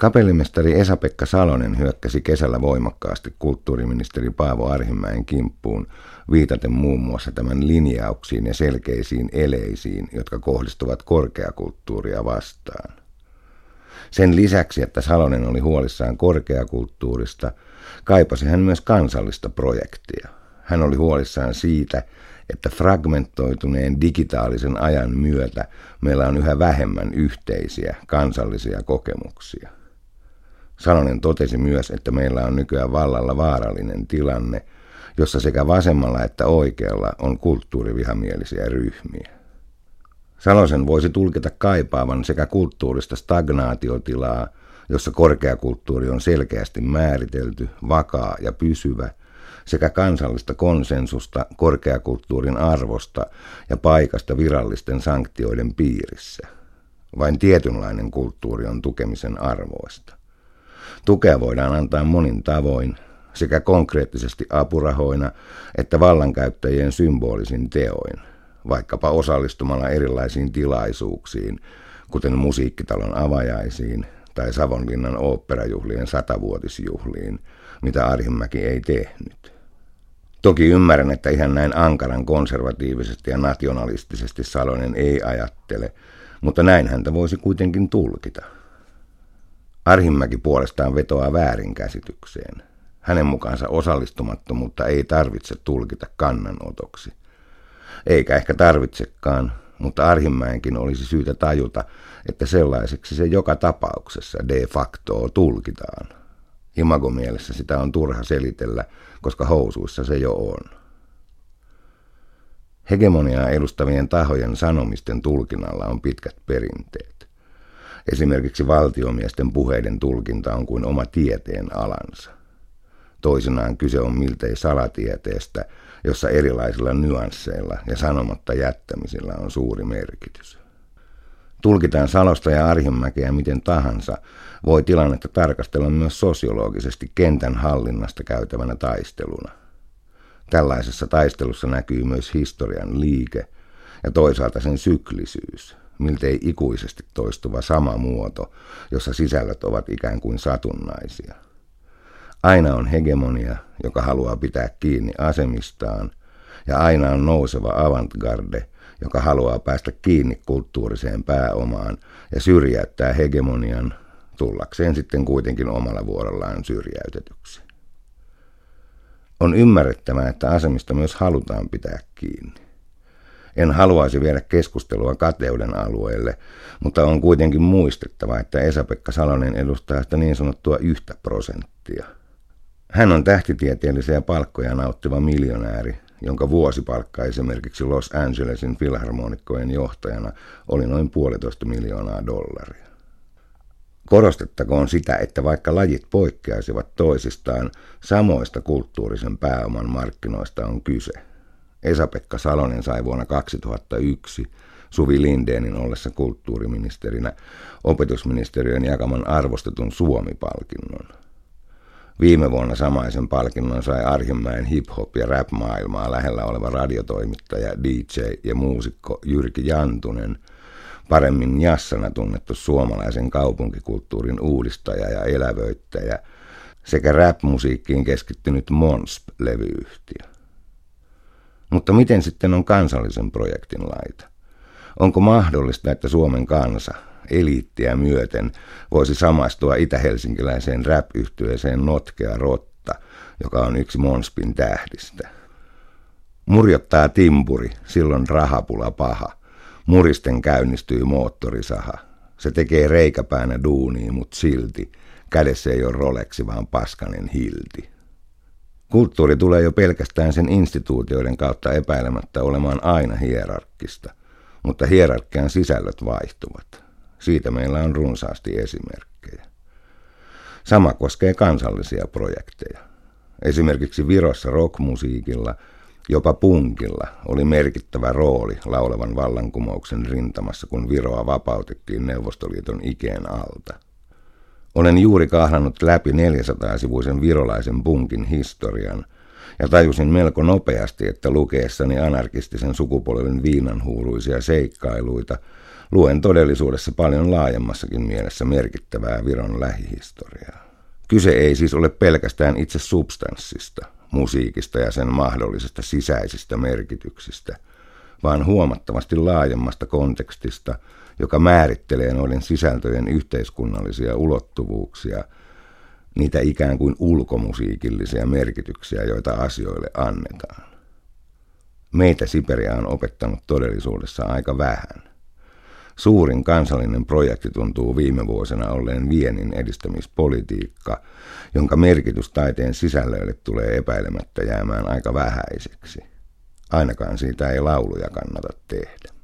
Kapellimestari Esa-Pekka Salonen hyökkäsi kesällä voimakkaasti kulttuuriministeri Paavo Arhimäen kimppuun, viitaten muun muassa tämän linjauksiin ja selkeisiin eleisiin, jotka kohdistuvat korkeakulttuuria vastaan. Sen lisäksi, että Salonen oli huolissaan korkeakulttuurista, kaipasi hän myös kansallista projektia. Hän oli huolissaan siitä, että fragmentoituneen digitaalisen ajan myötä meillä on yhä vähemmän yhteisiä kansallisia kokemuksia. Salonen totesi myös, että meillä on nykyään vallalla vaarallinen tilanne, jossa sekä vasemmalla että oikealla on kulttuurivihamielisiä ryhmiä. Salosen voisi tulkita kaipaavan sekä kulttuurista stagnaatiotilaa, jossa korkeakulttuuri on selkeästi määritelty, vakaa ja pysyvä, sekä kansallista konsensusta korkeakulttuurin arvosta ja paikasta virallisten sanktioiden piirissä. Vain tietynlainen kulttuuri on tukemisen arvoista. Tukea voidaan antaa monin tavoin, sekä konkreettisesti apurahoina että vallankäyttäjien symbolisin teoin, vaikkapa osallistumalla erilaisiin tilaisuuksiin, kuten musiikkitalon avajaisiin tai Savonlinnan oopperajuhlien satavuotisjuhliin, mitä Arhimäki ei tehnyt. Toki ymmärrän, että ihan näin ankaran konservatiivisesti ja nationalistisesti Salonen ei ajattele, mutta näin häntä voisi kuitenkin tulkita. Arhimäki puolestaan vetoaa väärinkäsitykseen. Hänen mukaansa osallistumattomuutta ei tarvitse tulkita kannanotoksi. Eikä ehkä tarvitsekaan, mutta Arhimäenkin olisi syytä tajuta, että sellaiseksi se joka tapauksessa de facto tulkitaan. Imagomielessä sitä on turha selitellä, koska housuissa se jo on. Hegemoniaa edustavien tahojen sanomisten tulkinnalla on pitkät perinteet. Esimerkiksi valtiomiesten puheiden tulkinta on kuin oma tieteen alansa. Toisinaan kyse on miltei salatieteestä, jossa erilaisilla nyansseilla ja sanomatta jättämisillä on suuri merkitys. Tulkitaan Salosta ja Arhimäkeä miten tahansa, voi tilannetta tarkastella myös sosiologisesti kentän hallinnasta käytävänä taisteluna. Tällaisessa taistelussa näkyy myös historian liike ja toisaalta sen syklisyys, miltei ikuisesti toistuva sama muoto, jossa sisällöt ovat ikään kuin satunnaisia. Aina on hegemonia, joka haluaa pitää kiinni asemistaan, ja aina on nouseva avantgarde, joka haluaa päästä kiinni kulttuuriseen pääomaan ja syrjäyttää hegemonian tullakseen sitten kuitenkin omalla vuorollaan syrjäytetyksi. On ymmärrettävää, että asemista myös halutaan pitää kiinni. En haluaisi viedä keskustelua kateuden alueelle, mutta on kuitenkin muistettava, että Esa-Pekka Salonen edustaa sitä niin sanottua yhtä prosenttia. Hän on tähtitieteellisiä palkkoja nauttiva miljonääri, jonka vuosipalkka esimerkiksi Los Angelesin filharmonikkojen johtajana oli noin puolitoista miljoonaa dollaria. Korostettakoon sitä, että vaikka lajit poikkeaisivat toisistaan, samoista kulttuurisen pääoman markkinoista on kyse. Esa-Pekka Salonen sai vuonna 2001 Suvi Lindeenin ollessa kulttuuriministerinä opetusministeriön jakaman arvostetun Suomi-palkinnon. Viime vuonna samaisen palkinnon sai Arhimäen hip-hop- ja rap-maailmaa lähellä oleva radiotoimittaja, DJ ja muusikko Jyrki Jantunen, paremmin jassana tunnettu suomalaisen kaupunkikulttuurin uudistaja ja elävöittäjä, sekä rap-musiikkiin keskittynyt Monsp-levyyhtiö. Mutta miten sitten on kansallisen projektin laita? Onko mahdollista, että Suomen kansa, eliittiä myöten voisi samastua itä-helsinkiläiseen rap-yhtyeeseen Notkea Rotta, joka on yksi Monspin tähdistä. Murjottaa timpuri, silloin rahapula paha. Muristen käynnistyy moottorisaha. Se tekee reikäpäänä duunia, mut silti kädessä ei ole Rolexi, vaan paskanen hilti. Kulttuuri tulee jo pelkästään sen instituutioiden kautta epäilemättä olemaan aina hierarkkista, mutta hierarkian sisällöt vaihtuvat. Siitä meillä on runsaasti esimerkkejä. Sama koskee kansallisia projekteja. Esimerkiksi Virossa rockmusiikilla, jopa punkilla, oli merkittävä rooli laulevan vallankumouksen rintamassa, kun Viroa vapautettiin Neuvostoliiton ikeen alta. Olen juuri kahlannut läpi 400-sivuisen virolaisen punkin historian, Ja tajusin melko nopeasti, että lukeessani anarkistisen sukupolven viinanhuuruisia seikkailuita luen todellisuudessa paljon laajemmassakin mielessä merkittävää Viron lähihistoriaa. Kyse ei siis ole pelkästään itse substanssista, musiikista ja sen mahdollisista sisäisistä merkityksistä, vaan huomattavasti laajemmasta kontekstista, joka määrittelee noiden sisältöjen yhteiskunnallisia ulottuvuuksia, niitä ikään kuin ulkomusiikillisia merkityksiä, joita asioille annetaan. Meitä Siperia on opettanut todellisuudessa aika vähän. Suurin kansallinen projekti tuntuu viime vuosina olleen viennin edistämispolitiikka, jonka merkitys taiteen sisällöille tulee epäilemättä jäämään aika vähäiseksi. Ainakaan siitä ei lauluja kannata tehdä.